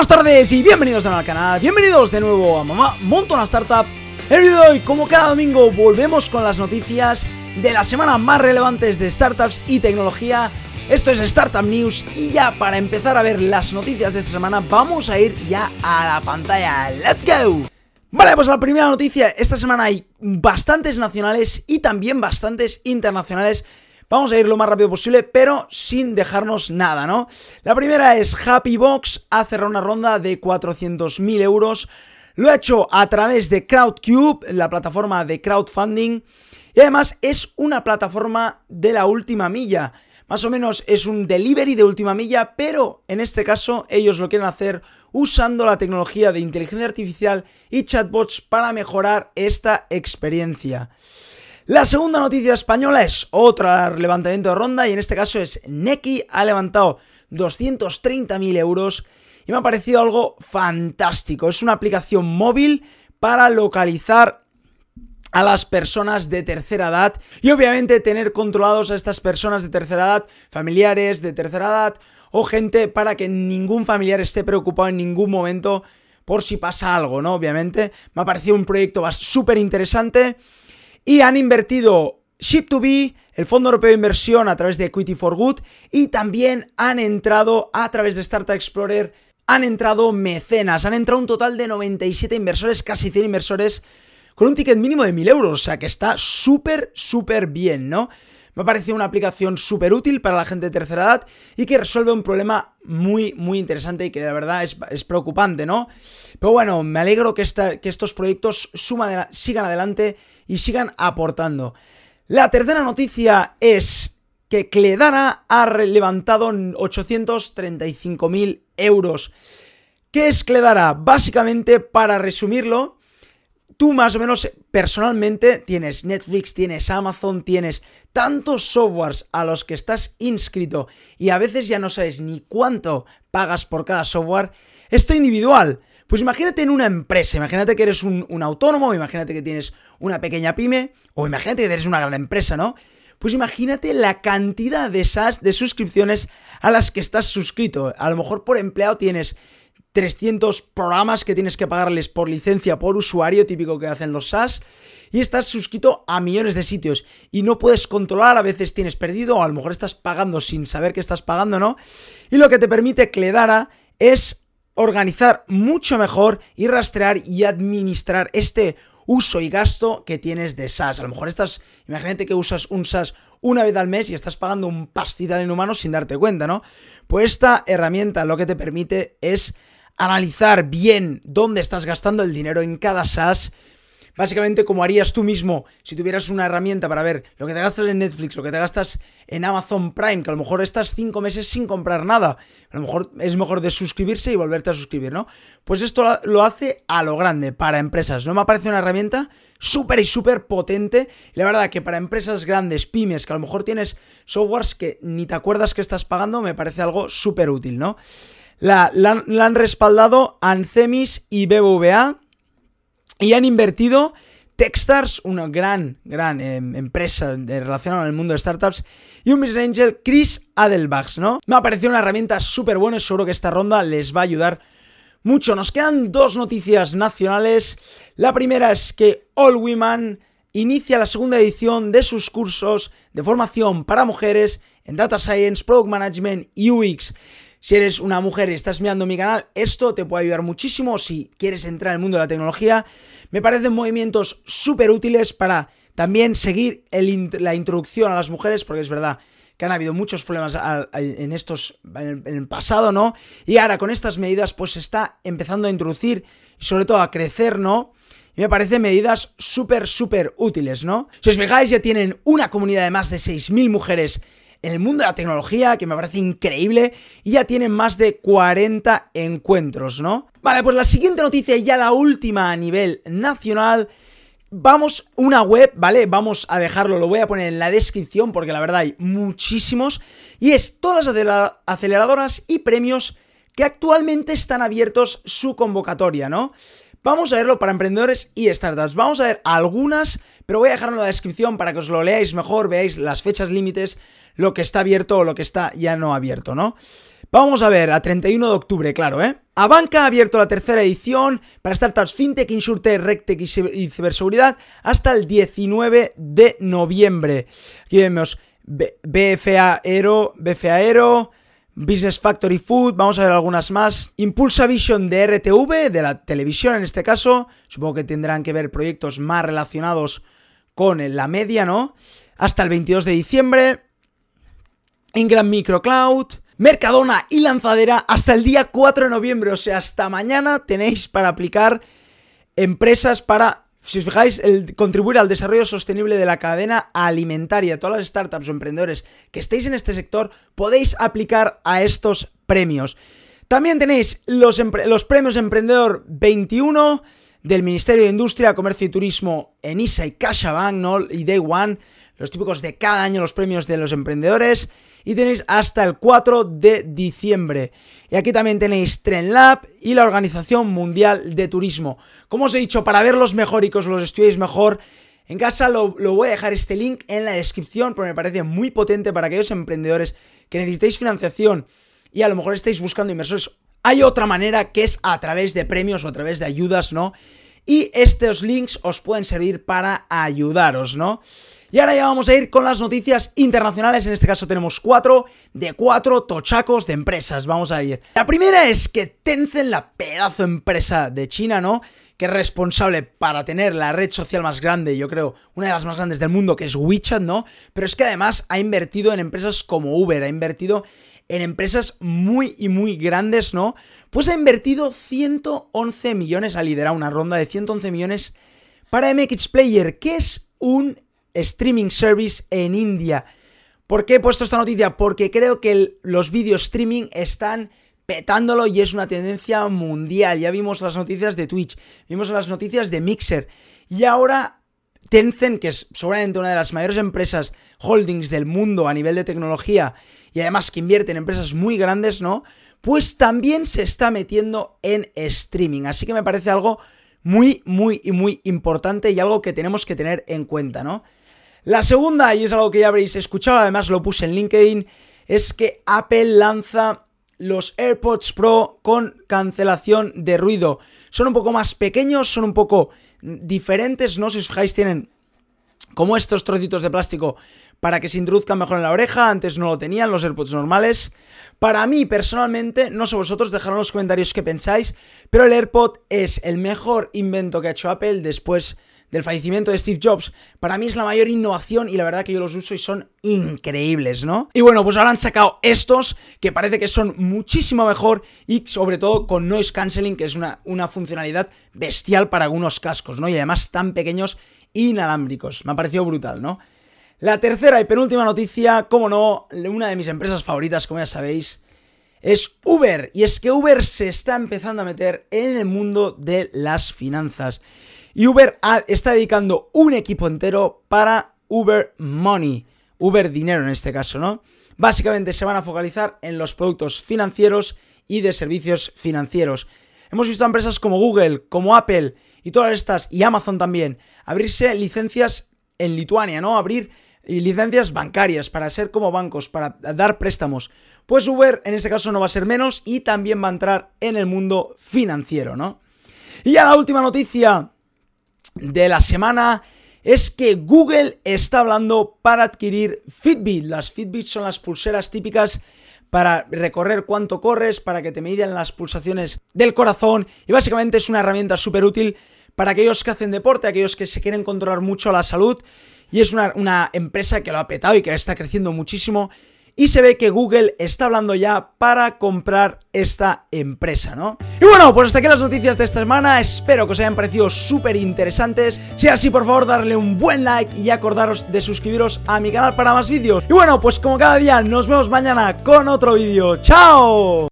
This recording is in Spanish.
Buenas tardes y bienvenidos al canal, bienvenidos de nuevo a Mamá Monto una Startup. El vídeo de hoy, como cada domingo, volvemos con las noticias de la semana más relevantes de startups y tecnología. Esto es Startup News y ya para empezar a ver las noticias de esta semana vamos a ir ya a la pantalla. ¡Let's go! Vale, pues la primera noticia, esta semana hay bastantes nacionales y también bastantes internacionales. Vamos a ir lo más rápido posible, pero sin dejarnos nada, ¿no? La primera es Happy Box, ha cerrado una ronda de 400.000 euros. Lo ha hecho a través de Crowdcube, la plataforma de crowdfunding. Y además es una plataforma de la última milla. Más o menos es un delivery de última milla, pero en este caso ellos lo quieren hacer usando la tecnología de inteligencia artificial y chatbots para mejorar esta experiencia. La segunda noticia española es otra levantamiento de ronda y en este caso es Neki ha levantado 230.000 euros y me ha parecido algo fantástico. Es una aplicación móvil para localizar a las personas de tercera edad y obviamente tener controlados a estas personas de tercera edad, familiares de tercera edad o gente para que ningún familiar esté preocupado en ningún momento por si pasa algo, ¿no? Obviamente me ha parecido un proyecto súper interesante y han invertido Ship2B, el Fondo Europeo de Inversión a través de Equity for Good y también han entrado a través de Startup Explorer, han entrado mecenas, han entrado un total de 97 inversores, casi 100 inversores, con un ticket mínimo de 1000 euros, o sea que está súper, súper bien, ¿no? Me ha parecido una aplicación súper útil para la gente de tercera edad y que resuelve un problema muy, muy interesante y que de verdad es, preocupante, ¿no? Pero bueno, me alegro que, que estos proyectos sigan adelante y sigan aportando. La tercera noticia es que Cledara ha levantado 835.000 euros. ¿Qué es Cledara? Básicamente, para resumirlo, tú más o menos personalmente tienes Netflix, tienes Amazon, tienes tantos softwares a los que estás inscrito y a veces ya no sabes ni cuánto pagas por cada software. Esto individual. Pues imagínate en una empresa, imagínate que eres un, autónomo, imagínate que tienes una pequeña pyme, o imagínate que eres una gran empresa, ¿no? Pues imagínate la cantidad de SaaS, de suscripciones a las que estás suscrito. A lo mejor por empleado tienes 300 programas que tienes que pagarles por licencia, por usuario, típico que hacen los SaaS, y estás suscrito a millones de sitios y no puedes controlar, a veces tienes perdido, o a lo mejor estás pagando sin saber que estás pagando, ¿no? Y lo que te permite Cledara es organizar mucho mejor y rastrear y administrar este uso y gasto que tienes de SaaS. A lo mejor estás, imagínate que usas un SaaS una vez al mes y estás pagando un pastizal en humano sin darte cuenta, ¿no? Pues esta herramienta lo que te permite es analizar bien dónde estás gastando el dinero en cada SaaS Básicamente como harías tú mismo si tuvieras una herramienta para ver lo que te gastas en Netflix, lo que te gastas en Amazon Prime, que a lo mejor estás cinco meses sin comprar nada. A lo mejor es mejor de suscribirse y volverte a suscribir, ¿no? Pues esto lo hace a lo grande para empresas. No me parece una herramienta súper y súper potente. La verdad que para empresas grandes, pymes, que a lo mejor tienes softwares que ni te acuerdas que estás pagando, me parece algo súper útil, ¿no? La, la, la, han respaldado Ancemis y BBVA. Y han invertido Techstars, una gran, gran em, empresa relacionada el mundo de startups, y un business angel, Chris Adelbachs, ¿no? Me ha parecido una herramienta súper buena y seguro que esta ronda les va a ayudar mucho. Nos quedan dos noticias nacionales. La primera es que All Women inicia la segunda edición de sus cursos de formación para mujeres en Data Science, Product Management y UX. Si eres una mujer y estás mirando mi canal, esto te puede ayudar muchísimo si quieres entrar en el mundo de la tecnología. Me parecen movimientos súper útiles para también seguir la introducción a las mujeres, porque es verdad que han habido muchos problemas en estos en el pasado, ¿no? Y ahora con estas medidas pues se está empezando a introducir y sobre todo a crecer, ¿no? Y me parecen medidas súper, súper útiles, ¿no? Si os fijáis, ya tienen una comunidad de más de 6.000 mujeres en el mundo de la tecnología, que me parece increíble, y ya tienen más de 40 encuentros, ¿no? Vale, pues la siguiente noticia, ya la última a nivel nacional, Vamos, una web, ¿vale? Vamos a dejarlo, lo voy a poner en la descripción porque la verdad hay muchísimos. Y es todas las aceleradoras y premios que actualmente están abiertos su convocatoria, ¿no? Vamos a verlo para emprendedores y startups. Vamos a ver algunas, pero voy a dejarlo en la descripción para que os lo leáis mejor, veáis las fechas límites, lo que está abierto o lo que está ya no abierto, ¿no? Vamos a ver, a 31 de octubre, claro, ¿eh? Abanca ha abierto la tercera edición para startups FinTech, InsurTech, RegTech y ciberseguridad hasta el 19 de noviembre. Aquí vemos BFA Aero, BFA Aero, Business Factory Food, vamos a ver algunas más. Impulsa Vision de RTV, de la televisión en este caso. Supongo que tendrán que ver proyectos más relacionados con la media, ¿no? Hasta el 22 de diciembre. Ingram Microcloud. Mercadona y Lanzadera hasta el día 4 de noviembre, o sea, hasta mañana tenéis para aplicar empresas para, si os fijáis, el contribuir al desarrollo sostenible de la cadena alimentaria. Todas las startups o emprendedores que estéis en este sector podéis aplicar a estos premios. También tenéis los, los premios Emprendedor 21 del Ministerio de Industria, Comercio y Turismo, ENISA y CaixaBank. Y Day One, los típicos de cada año, los premios de los emprendedores y tenéis hasta el 4 de diciembre. Y aquí también tenéis TrendLab y la Organización Mundial de Turismo. Como os he dicho, para verlos mejor y que os los estudiéis mejor, en casa lo, lo voy a dejar este link en la descripción porque me parece muy potente para aquellos emprendedores que necesitéis financiación y a lo mejor estáis buscando inversores. Hay otra manera que es a través de premios o a través de ayudas, ¿no? Y estos links os pueden servir para ayudaros, ¿no? Y ahora ya vamos a ir con las noticias internacionales. En este caso tenemos cuatro de cuatro tochacos de empresas. Vamos a ir. La primera es que Tencent, la pedazo empresa de China, ¿no? Que es responsable para tener la red social más grande, yo creo, una de las más grandes del mundo, que es WeChat, ¿no? Pero es que además ha invertido en empresas como Uber, ha invertido en empresas muy y muy grandes, ¿no? Pues ha invertido 111 millones, ha liderado una ronda de 111 millones para MX Player, que es un streaming service en India. ¿Por qué he puesto esta noticia? Porque creo que los vídeos streaming están petándolo y es una tendencia mundial. Ya vimos las noticias de Twitch, vimos las noticias de Mixer y ahora Tencent, que es seguramente una de las mayores empresas holdings del mundo a nivel de tecnología y además que invierte en empresas muy grandes, ¿no? Pues también se está metiendo en streaming. Así que me parece algo muy, muy y muy importante y algo que tenemos que tener en cuenta, ¿no? La segunda, y es algo que ya habréis escuchado, además lo puse en LinkedIn, es que Apple lanza los AirPods Pro con cancelación de ruido. Son un poco más pequeños, son un poco diferentes, ¿no? Si os fijáis, tienen como estos trocitos de plástico para que se introduzcan mejor en la oreja, antes no lo tenían los AirPods normales. Para mí, personalmente, no sé vosotros, dejadlo en los comentarios qué pensáis, pero el AirPod es el mejor invento que ha hecho Apple después del fallecimiento de Steve Jobs, para mí es la mayor innovación y la verdad que yo los uso y son increíbles, ¿no? Y bueno, pues ahora han sacado estos que parece que son muchísimo mejor y sobre todo con noise cancelling, que es una, una funcionalidad bestial para algunos cascos, ¿no? Y además tan pequeños inalámbricos. Me ha parecido brutal, ¿no? La tercera y penúltima noticia, como no, una de mis empresas favoritas, como ya sabéis, es Uber. Y es que Uber se está empezando a meter en el mundo de las finanzas. Y Uber está dedicando un equipo entero para Uber Money, Uber Dinero en este caso, ¿no? Básicamente se van a focalizar en los productos financieros y de servicios financieros. Hemos visto a empresas como Google, como Apple y todas estas, y Amazon también, abrirse licencias en Lituania, ¿no? Abrir licencias bancarias para ser como bancos, para dar préstamos. Pues Uber en este caso no va a ser menos y también va a entrar en el mundo financiero, ¿no? Y ya la última noticia de la semana es que Google está hablando para adquirir Fitbit. Las Fitbit son las pulseras típicas para recorrer cuánto corres, para que te midan las pulsaciones del corazón y básicamente es una herramienta súper útil para aquellos que hacen deporte, aquellos que se quieren controlar mucho la salud y es una, una empresa que lo ha petado y que está creciendo muchísimo y se ve que Google está hablando ya para comprar esta empresa, ¿no? Y bueno, pues hasta aquí las noticias de esta semana, espero que os hayan parecido súper interesantes, si es así por favor darle un buen like y acordaros de suscribiros a mi canal para más vídeos. Y bueno, pues como cada día nos vemos mañana con otro vídeo, ¡chao!